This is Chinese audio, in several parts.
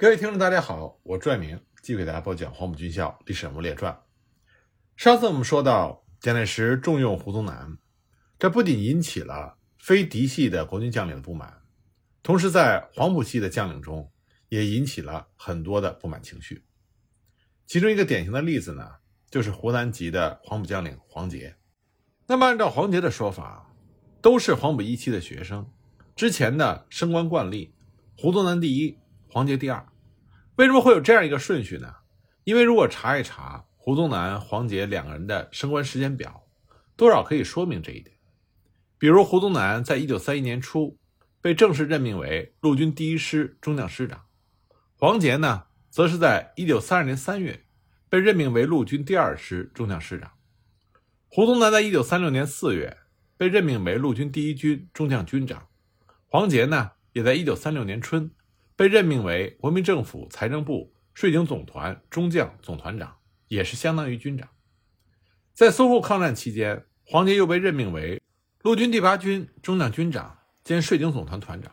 各位听众，大家好，我拽明继续给大家播讲《黄埔军校历史人物列传》。上次我们说到，蒋介石重用胡宗南，这不仅引起了非嫡系的国军将领的不满，同时在黄埔系的将领中也引起了很多的不满情绪。其中一个典型的例子呢，就是湖南籍的黄埔将领黄杰。那么，按照黄杰的说法，都是黄埔一期的学生，之前的升官惯例，胡宗南第一。黄杰第二，为什么会有这样一个顺序呢？因为如果查一查胡宗南、黄杰两个人的升官时间表，多少可以说明这一点。比如胡宗南在一九三一年初被正式任命为陆军第一师中将师长，黄杰呢，则是在一九三二年三月被任命为陆军第二师中将师长。胡宗南在一九三六年四月被任命为陆军第一军中将军长，黄杰呢，也在一九三六年春。被任命为国民政府财政部税警总团中将总团长，也是相当于军长。在淞沪抗战期间，黄杰又被任命为陆军第八军中将军长兼税警总团团长。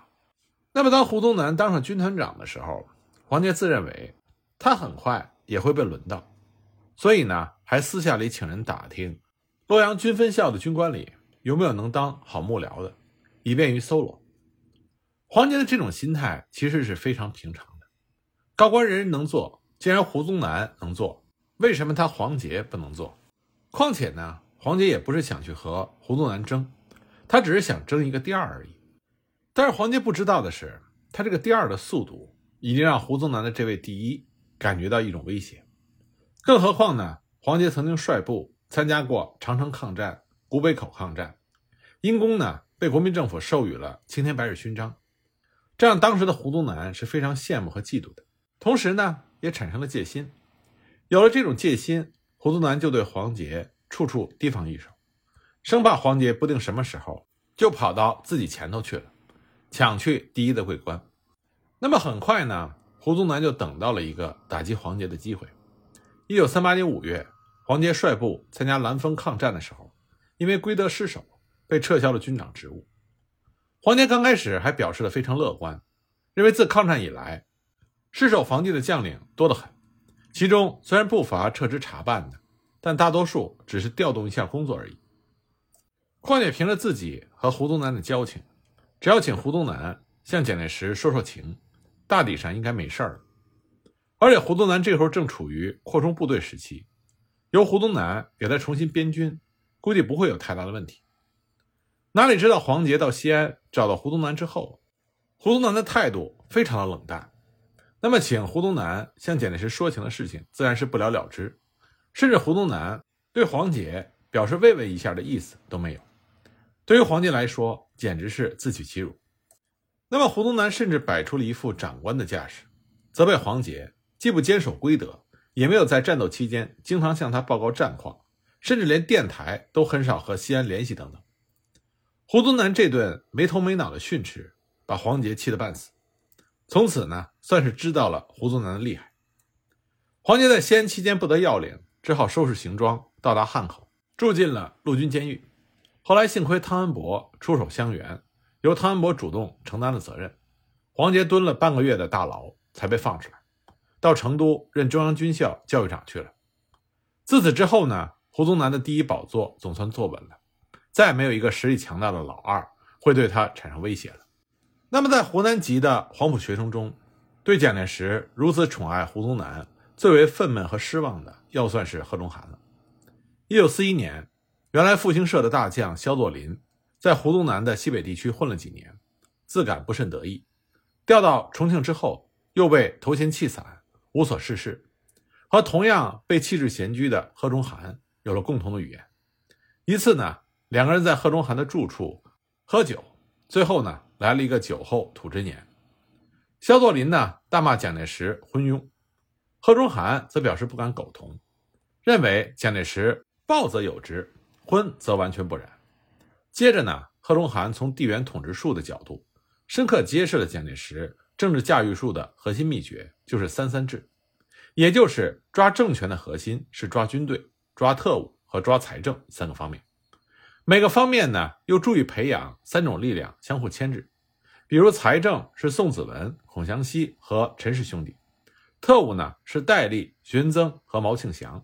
那么，当胡宗南当上军团长的时候，黄杰自认为他很快也会被轮到，所以呢，还私下里请人打听洛阳军分校的军官里有没有能当好幕僚的，以便于搜罗。黄杰的这种心态其实是非常平常的，高官人人能做，既然胡宗南能做，为什么他黄杰不能做？况且呢，黄杰也不是想去和胡宗南争，他只是想争一个第二而已。但是黄杰不知道的是，他这个第二的速度已经让胡宗南的这位第一感觉到一种威胁。更何况呢，黄杰曾经率部参加过长城抗战、古北口抗战，因功呢被国民政府授予了青天白日勋章。这让当时的胡宗南是非常羡慕和嫉妒的，同时呢，也产生了戒心。有了这种戒心，胡宗南就对黄杰处处提防一手，生怕黄杰不定什么时候就跑到自己前头去了，抢去第一的桂冠。那么很快呢，胡宗南就等到了一个打击黄杰的机会。一九三八年五月，黄杰率部参加兰丰抗战的时候，因为归德失守，被撤销了军长职务。黄杰刚开始还表示的非常乐观，认为自抗战以来，失守防地的将领多得很，其中虽然不乏撤职查办的，但大多数只是调动一下工作而已。况且凭着自己和胡宗南的交情，只要请胡宗南向蒋介石说说情，大抵上应该没事儿。而且胡宗南这时候正处于扩充部队时期，由胡宗南给他重新编军，估计不会有太大的问题。哪里知道黄杰到西安找到胡宗南之后，胡宗南的态度非常的冷淡。那么，请胡宗南向蒋介石说情的事情自然是不了了之，甚至胡宗南对黄杰表示慰问一下的意思都没有。对于黄杰来说，简直是自取其辱。那么，胡宗南甚至摆出了一副长官的架势，责备黄杰既不坚守规则，也没有在战斗期间经常向他报告战况，甚至连电台都很少和西安联系等等。胡宗南这顿没头没脑的训斥，把黄杰气得半死。从此呢，算是知道了胡宗南的厉害。黄杰在西安期间不得要领，只好收拾行装，到达汉口，住进了陆军监狱。后来幸亏汤恩伯出手相援，由汤恩伯主动承担了责任。黄杰蹲了半个月的大牢，才被放出来，到成都任中央军校教育长去了。自此之后呢，胡宗南的第一宝座总算坐稳了。再没有一个实力强大的老二会对他产生威胁了。那么，在湖南籍的黄埔学生中，对蒋介石如此宠爱胡宗南，最为愤懑和失望的，要算是贺中涵了。一九四一年，原来复兴社的大将肖作霖，在胡宗南的西北地区混了几年，自感不甚得意，调到重庆之后，又被头衔气散，无所事事，和同样被弃置闲居的贺中涵有了共同的语言。一次呢。两个人在贺中涵的住处喝酒，最后呢来了一个酒后吐真言。肖作霖呢大骂蒋介石昏庸，贺中涵则表示不敢苟同，认为蒋介石暴则有之，昏则完全不然。接着呢，贺中涵从地缘统治术的角度，深刻揭示了蒋介石政治驾驭术的核心秘诀，就是三三制，也就是抓政权的核心是抓军队、抓特务和抓财政三个方面。每个方面呢，又注意培养三种力量相互牵制，比如财政是宋子文、孔祥熙和陈氏兄弟，特务呢是戴笠、徐恩曾和毛庆祥，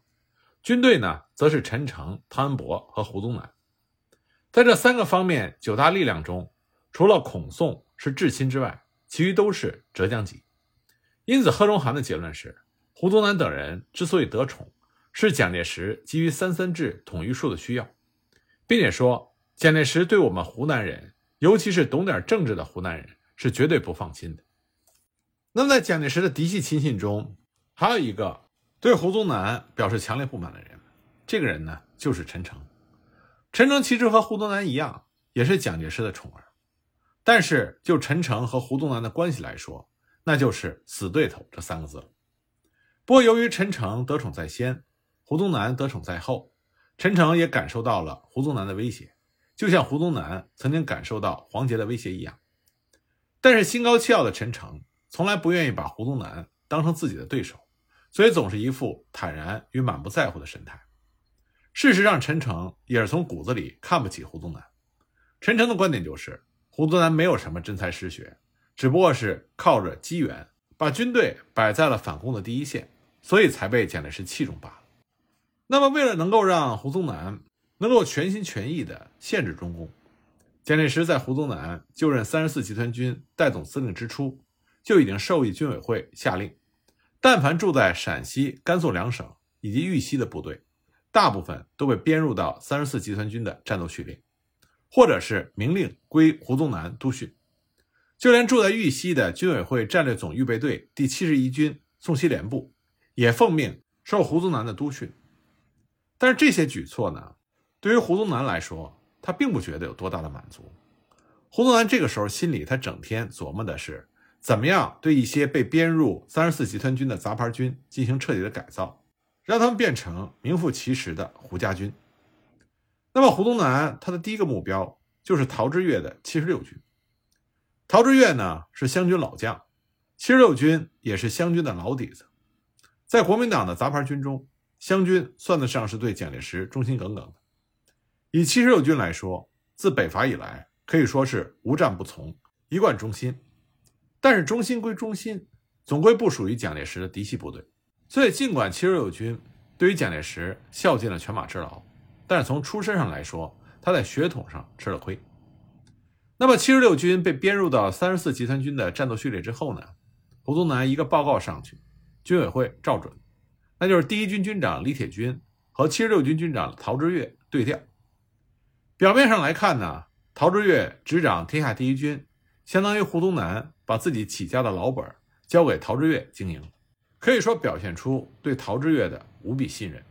军队呢则是陈诚、汤恩伯和胡宗南。在这三个方面九大力量中，除了孔宋是至亲之外，其余都是浙江籍。因此，贺中涵的结论是：胡宗南等人之所以得宠，是蒋介石基于三三制统一术的需要，并且说蒋介石对我们湖南人。尤其是懂点政治的湖南人是绝对不放心的。那么，在蒋介石的嫡系亲信中，还有一个对胡宗南表示强烈不满的人，这个人呢就是陈诚。陈诚其实和胡宗南一样，也是蒋介石的宠儿，但是就陈诚和胡宗南的关系来说，那就是死对头这三个字了。不过，由于陈诚得宠在先，胡宗南得宠在后，陈诚也感受到了胡宗南的威胁。就像胡宗南曾经感受到黄杰的威胁一样，但是心高气傲的陈诚从来不愿意把胡宗南当成自己的对手，所以总是一副坦然与满不在乎的神态。事实上，陈诚也是从骨子里看不起胡宗南。陈诚的观点就是，胡宗南没有什么真才实学，只不过是靠着机缘把军队摆在了反攻的第一线，所以才被蒋介石器重罢了。那么，为了能够让胡宗南，能够全心全意地限制中共，蒋介石在胡宗南就任三十四集团军代总司令之初，就已经授意军委会下令，但凡住在陕西、甘肃两省以及豫西的部队，大部分都被编入到三十四集团军的战斗序列，或者是明令归胡宗南督训。就连住在豫西的军委会战略总预备队第七十一军宋希濂部，也奉命受胡宗南的督训。但是这些举措呢？对于胡宗南来说，他并不觉得有多大的满足。胡宗南这个时候心里，他整天琢磨的是怎么样对一些被编入三十四集团军的杂牌军进行彻底的改造，让他们变成名副其实的胡家军。那么，胡宗南他的第一个目标就是陶峙岳的七十六军。陶峙岳呢是湘军老将，七十六军也是湘军的老底子，在国民党的杂牌军中，湘军算得上是对蒋介石忠心耿耿的。以七十六军来说，自北伐以来可以说是无战不从，一贯忠心。但是忠心归忠心，总归不属于蒋介石的嫡系部队。所以，尽管七十六军对于蒋介石孝尽了犬马之劳，但是从出身上来说，他在血统上吃了亏。那么，七十六军被编入到三十四集团军的战斗序列之后呢？胡宗南一个报告上去，军委会照准，那就是第一军军长李铁军和七十六军军长陶峙岳对调。表面上来看呢，陶峙岳执掌天下第一军，相当于胡宗南把自己起家的老本交给陶峙岳经营，可以说表现出对陶峙岳的无比信任。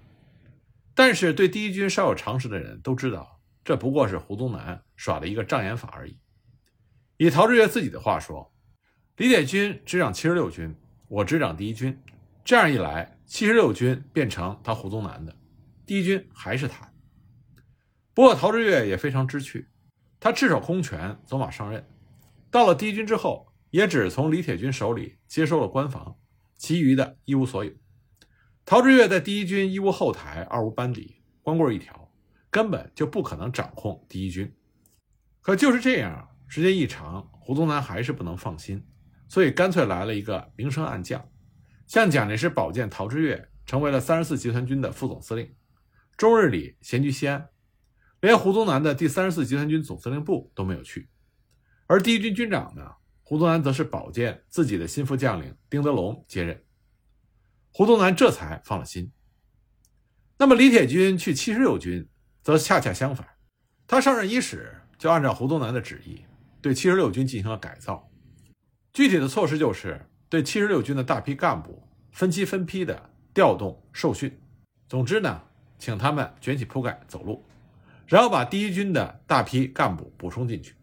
但是对第一军稍有常识的人都知道，这不过是胡宗南耍的一个障眼法而已。以陶峙岳自己的话说：“李铁军执掌七十六军，我执掌第一军，这样一来，七十六军变成他胡宗南的，第一军还是他。”不过陶峙岳也非常知趣，他赤手空拳走马上任，到了第一军之后，也只从李铁军手里接收了官房，其余的一无所有。陶峙岳在第一军一无后台，二无班底，光棍一条，根本就不可能掌控第一军。可就是这样，时间一长，胡宗南还是不能放心，所以干脆来了一个明升暗降，向蒋介石保荐陶峙岳成为了三十四集团军的副总司令，终日里闲居西安。连胡宗南的第三十四集团军总司令部都没有去，而第一军军长呢，胡宗南则是保荐自己的心腹将领丁德龙接任，胡宗南这才放了心。那么李铁军去七十六军，则恰恰相反，他上任伊始就按照胡宗南的旨意，对七十六军进行了改造，具体的措施就是对七十六军的大批干部分期分批的调动受训，总之呢，请他们卷起铺盖走路。然后把第一军的大批干部补充进去，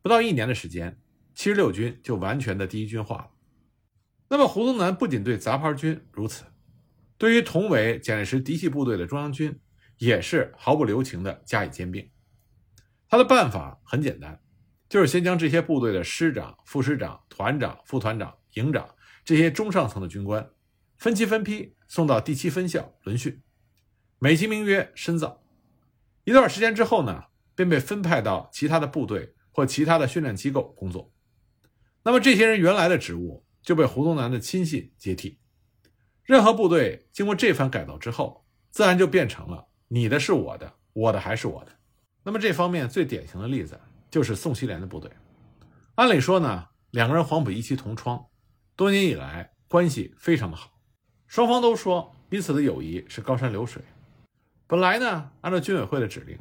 不到一年的时间，七十六军就完全的第一军化了。那么胡宗南不仅对杂牌军如此，对于同为蒋介石嫡系部队的中央军，也是毫不留情的加以兼并。他的办法很简单，就是先将这些部队的师长、副师长、团长、副团长、营长这些中上层的军官，分期分批送到第七分校轮训，美其名曰深造。一段时间之后呢，便被分派到其他的部队或其他的训练机构工作。那么这些人原来的职务就被胡宗南的亲信接替。任何部队经过这番改造之后，自然就变成了你的是我的，我的还是我的。那么这方面最典型的例子就是宋希濂的部队。按理说呢，两个人黄埔一期同窗，多年以来关系非常的好，双方都说彼此的友谊是高山流水。本来呢，按照军委会的指令，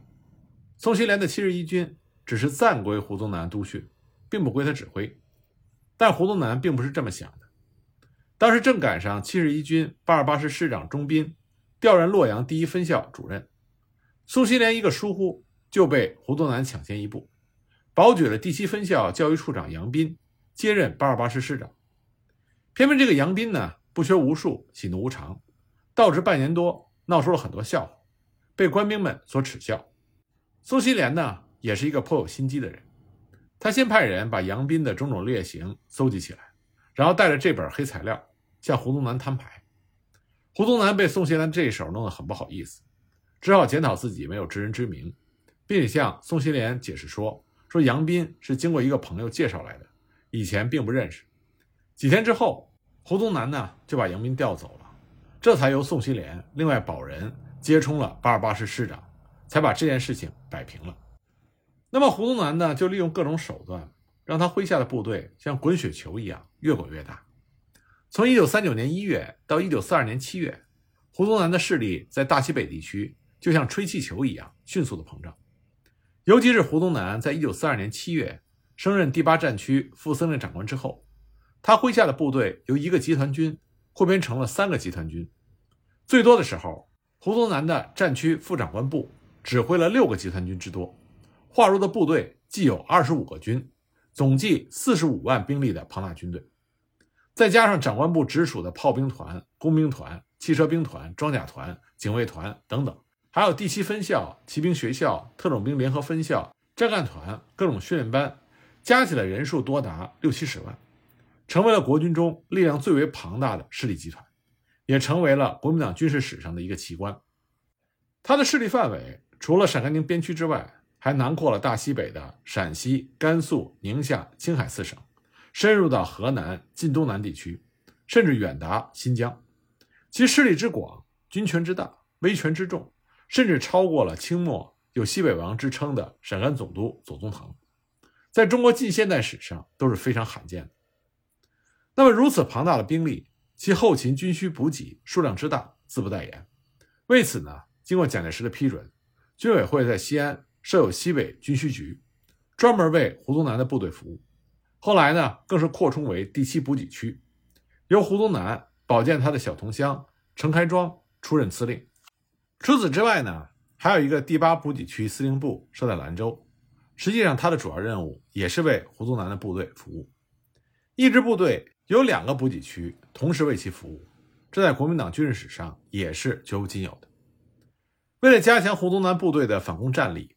宋希濂的七十一军只是暂归胡宗南督训，并不归他指挥。但胡宗南并不是这么想的。当时正赶上七十一军八二八师师长钟斌调任洛阳第一分校主任，宋希濂一个疏忽就被胡宗南抢先一步。保举了第七分校教育处长杨斌接任八二八师师长，偏偏这个杨斌呢不学无术，喜怒无常，到职半年多，闹出了很多笑话，被官兵们所耻笑。宋希濂呢也是一个颇有心机的人，他先派人把杨斌的种种劣行搜集起来，然后带着这本黑材料向胡宗南摊牌。胡宗南被宋希濂这一手弄得很不好意思，只好检讨自己没有知人之明，并且向宋希濂解释说。说杨斌是经过一个朋友介绍来的，以前并不认识。几天之后，胡宗南呢就把杨斌调走了，这才由宋希濂另外保人接充了八二八师师长，才把这件事情摆平了。那么胡宗南呢就利用各种手段，让他麾下的部队像滚雪球一样越滚越大。从一九三九年一月到一九四二年七月，胡宗南的势力在大西北地区就像吹气球一样迅速的膨胀。尤其是胡宗南在一九四二年七月升任第八战区副司令长官之后，他麾下的部队由一个集团军扩编成了三个集团军。最多的时候，胡宗南的战区副长官部指挥了六个集团军之多，划入的部队既有二十五个军，总计四十五万兵力的庞大军队，再加上长官部直属的炮兵团、工兵团、汽车兵团、装甲团、警卫团等等。还有第七分校、骑兵学校、特种兵联合分校、战干团、各种训练班，加起来人数多达六七十万，成为了国军中力量最为庞大的势力集团，也成为了国民党军事史上的一个奇观。它的势力范围除了陕甘宁边区之外，还囊括了大西北的陕西、甘肃、宁夏、青海四省，深入到河南、晋东南地区，甚至远达新疆。其势力之广、军权之大、威权之重。甚至超过了清末有“西北王”之称的陕甘总督左宗棠，在中国近现代史上都是非常罕见的。那么如此庞大的兵力，其后勤军需补给数量之大，自不待言。为此呢，经过蒋介石的批准，军委会在西安设有西北军需局，专门为胡宗南的部队服务。后来呢，更是扩充为第七补给区，由胡宗南保荐他的小同乡程开庄出任司令。除此之外呢，还有一个第八补给区司令部设在兰州，实际上它的主要任务也是为胡宗南的部队服务。一支部队有两个补给区同时为其服务，这在国民党军事史上也是绝无仅有的。为了加强胡宗南部队的反攻战力，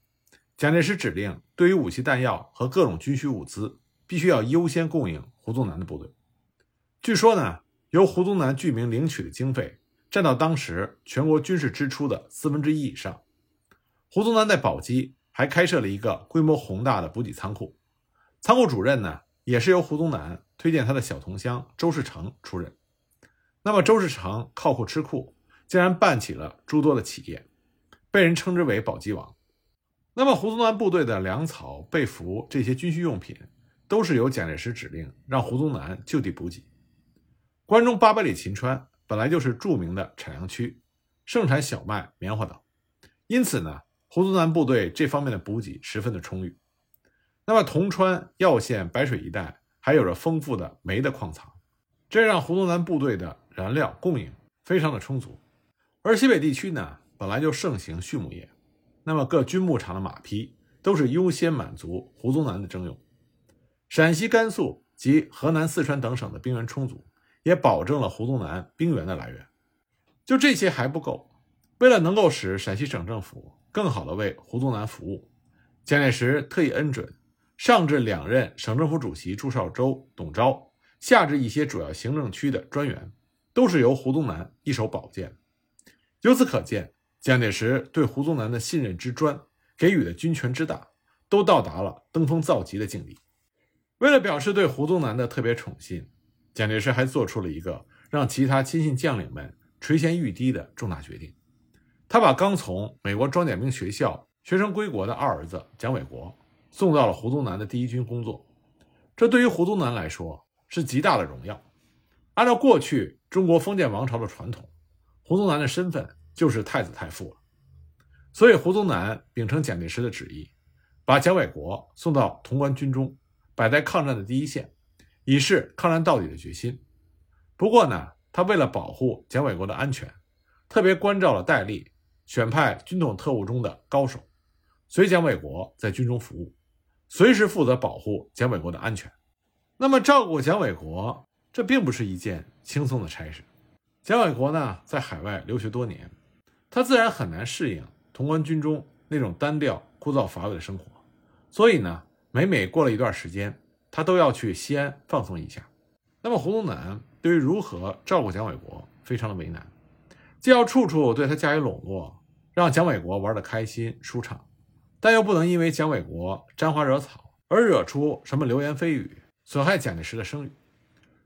蒋介石指令，对于武器弹药和各种军需物资，必须要优先供应胡宗南的部队。据说呢，由胡宗南具名领取的经费。占到当时全国军事支出的四分之一以上。胡宗南在宝鸡还开设了一个规模宏大的补给仓库，仓库主任呢也是由胡宗南推荐他的小同乡周世成出任。那么周世成靠库吃库，竟然办起了诸多的企业，被人称之为“宝鸡王”。那么胡宗南部队的粮草、被服这些军需用品，都是由蒋介石指令让胡宗南就地补给。关中八百里秦川。本来就是著名的产粮区，盛产小麦、棉花等，因此呢，胡宗南部队这方面的补给十分的充裕。那么，铜川、耀县、白水一带还有着丰富的煤的矿藏，这让胡宗南部队的燃料供应非常的充足。而西北地区呢，本来就盛行畜牧业，那么各军牧场的马匹都是优先满足胡宗南的征用。陕西、甘肃及河南、四川等省的兵源充足。也保证了胡宗南兵源的来源。就这些还不够，为了能够使陕西省政府更好的为胡宗南服务，蒋介石特意恩准上至两任省政府主席朱绍周、董钊，下至一些主要行政区的专员，都是由胡宗南一手保荐。由此可见，蒋介石对胡宗南的信任之专，给予的军权之大，都到达了登峰造极的境地。为了表示对胡宗南的特别宠信，蒋介石还做出了一个让其他亲信将领们垂涎欲滴的重大决定。他把刚从美国装甲兵学校学成归国的二儿子蒋纬国送到了胡宗南的第一军工作。这对于胡宗南来说是极大的荣耀。按照过去中国封建王朝的传统，胡宗南的身份就是太子太傅了。所以胡宗南秉承蒋介石的旨意，把蒋纬国送到潼关军中。摆在抗战的第一线，以示抗战到底的决心。不过呢，他为了保护蒋纬国的安全，特别关照了戴笠，选派军统特务中的高手，随蒋纬国在军中服务，随时负责保护蒋纬国的安全。那么，照顾蒋纬国，这并不是一件轻松的差事。蒋纬国呢，在海外留学多年，他自然很难适应潼关军中那种单调、枯燥乏味的生活，所以呢。每每过了一段时间，他都要去西安放松一下。那么胡宗南对于如何照顾蒋纬国非常的为难，既要处处对他加以笼络，让蒋纬国玩得开心舒畅，但又不能因为蒋纬国沾花惹草而惹出什么流言蜚语，损害蒋介石的声誉。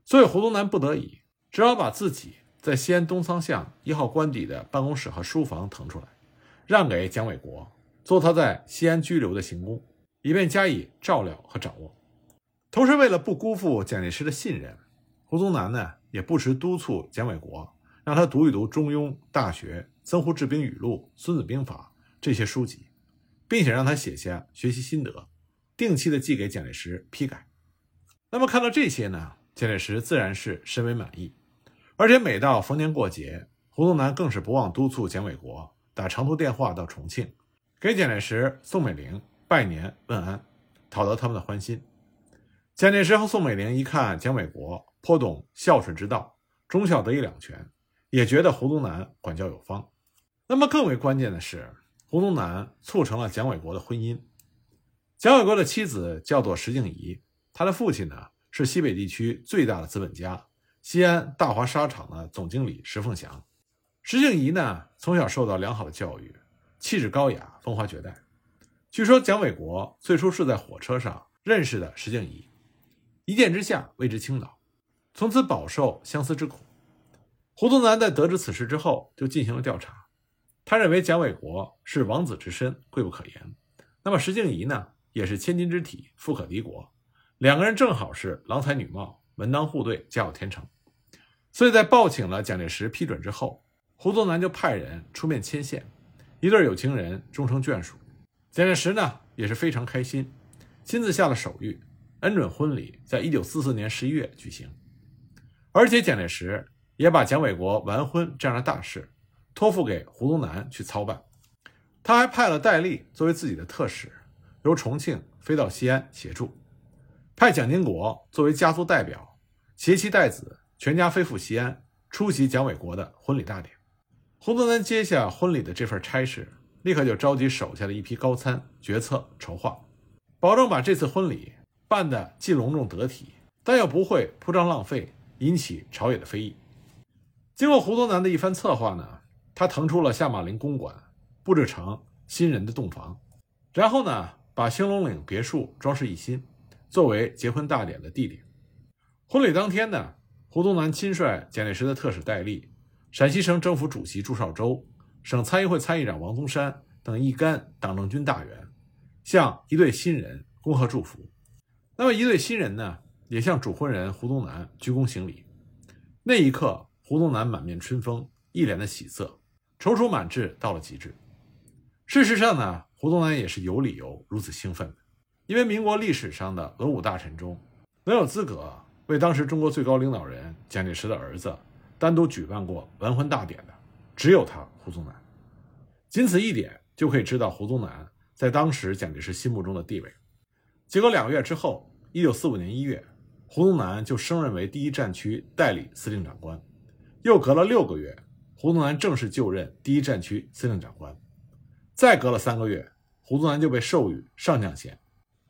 所以胡宗南不得已，只好把自己在西安东仓巷一号官邸的办公室和书房腾出来，让给蒋纬国做他在西安居留的行宫。以便加以照料和掌握，同时为了不辜负蒋介石的信任，胡宗南呢也不时督促蒋纬国让他读一读《中庸》《大学》《曾胡治兵语录》《孙子兵法》这些书籍，并且让他写下学习心得，定期的寄给蒋介石批改。那么看到这些呢，蒋介石自然是深为满意，而且每到逢年过节，胡宗南更是不忘督促蒋纬国打长途电话到重庆，给蒋介石、宋美龄。拜年问安，讨得他们的欢心。蒋介石和宋美龄一看蒋纬国颇懂孝顺之道，忠孝得以两全，也觉得胡宗南管教有方。那么更为关键的是，胡宗南促成了蒋纬国的婚姻。蒋纬国的妻子叫做石静怡，他的父亲呢是西北地区最大的资本家西安大华纱厂的总经理石凤祥。石静怡呢从小受到良好的教育，气质高雅，风华绝代。据说蒋纬国最初是在火车上认识的石静怡，一见之下为之倾倒，从此饱受相思之苦。胡宗南在得知此事之后，就进行了调查。他认为蒋纬国是王子之身，贵不可言。那么石敬怡呢，也是千金之体，富可敌国，两个人正好是郎才女貌，门当户对，家有天成。所以在报请了蒋介石批准之后，胡宗南就派人出面牵线，一对有情人终成眷属。蒋介石呢也是非常开心，亲自下了手谕，恩准婚礼在一九四四年十一月举行。而且蒋介石也把蒋纬国完婚这样的大事托付给胡宗南去操办。他还派了戴笠作为自己的特使，由重庆飞到西安协助，派蒋经国作为家族代表，携妻带子全家飞赴西安出席蒋纬国的婚礼大典。胡宗南接下婚礼的这份差事。立刻就召集手下的一批高参决策筹划，保证把这次婚礼办得既隆重得体，但又不会铺张浪费，引起朝野的非议。经过胡宗南的一番策划呢，他腾出了下马陵公馆，布置成新人的洞房，然后呢，把兴隆岭别墅装饰一新，作为结婚大典的地点。婚礼当天呢，胡宗南亲率蒋介石的特使戴笠、陕西省政府主席朱绍周。省参议会参议长王宗山等一干党政军大员，向一对新人恭贺祝福。那么一对新人呢，也向主婚人胡宗南鞠躬行礼。那一刻，胡宗南满面春风，一脸的喜色，踌躇满志到了极致。事实上呢，胡宗南也是有理由如此兴奋的，因为民国历史上的文武大臣中，能有资格为当时中国最高领导人蒋介石的儿子单独举办过完婚大典的。只有他胡宗南，仅此一点就可以知道胡宗南在当时蒋介石心目中的地位。结果两个月之后，一九四五年一月，胡宗南就升任为第一战区代理司令长官。又隔了六个月，胡宗南正式就任第一战区司令长官。再隔了三个月，胡宗南就被授予上将衔。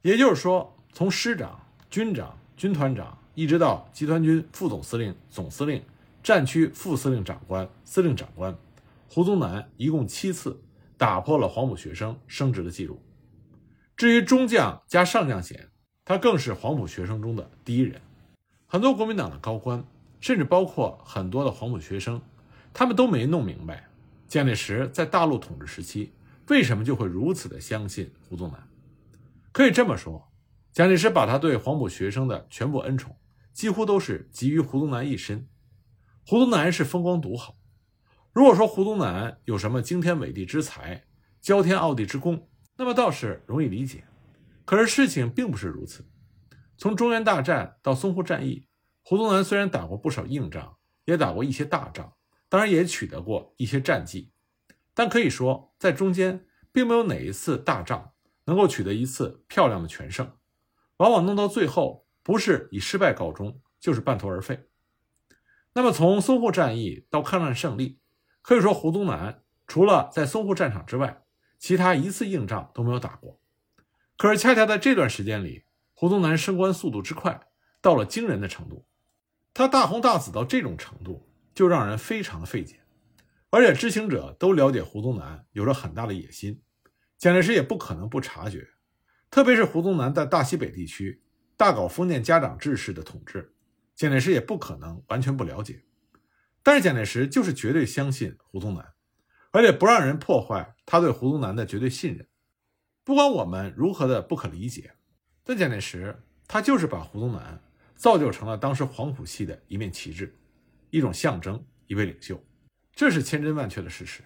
也就是说，从师长、军长、军团长，一直到集团军副总司令、总司令。战区副司令长官、司令长官胡宗南一共七次打破了黄埔学生升职的记录。至于中将加上将衔，他更是黄埔学生中的第一人。很多国民党的高官，甚至包括很多的黄埔学生，他们都没弄明白，蒋介石在大陆统治时期为什么就会如此的相信胡宗南。可以这么说，蒋介石把他对黄埔学生的全部恩宠，几乎都是集于胡宗南一身。胡宗南是风光独好。如果说胡宗南有什么惊天伟地之才、骄天傲地之功，那么倒是容易理解。可是事情并不是如此。从中原大战到淞沪战役，胡宗南虽然打过不少硬仗，也打过一些大仗，当然也取得过一些战绩，但可以说在中间并没有哪一次大仗能够取得一次漂亮的全胜，往往弄到最后，不是以失败告终，就是半途而废。那么从淞沪战役到抗战胜利。可以说，胡宗南除了在淞沪战场之外，其他一次硬仗都没有打过。可是，恰恰在这段时间里，胡宗南升官速度之快，到了惊人的程度。他大红大紫到这种程度，就让人非常的费解。而且，知情者都了解胡宗南有着很大的野心，蒋介石也不可能不察觉。特别是胡宗南在大西北地区大搞封建家长制式的统治，蒋介石也不可能完全不了解。但是蒋介石就是绝对相信胡宗南，而且不让人破坏他对胡宗南的绝对信任。不管我们如何的不可理解，但蒋介石他就是把胡宗南造就成了当时黄埔系的一面旗帜，一种象征，一位领袖，这是千真万确的事实。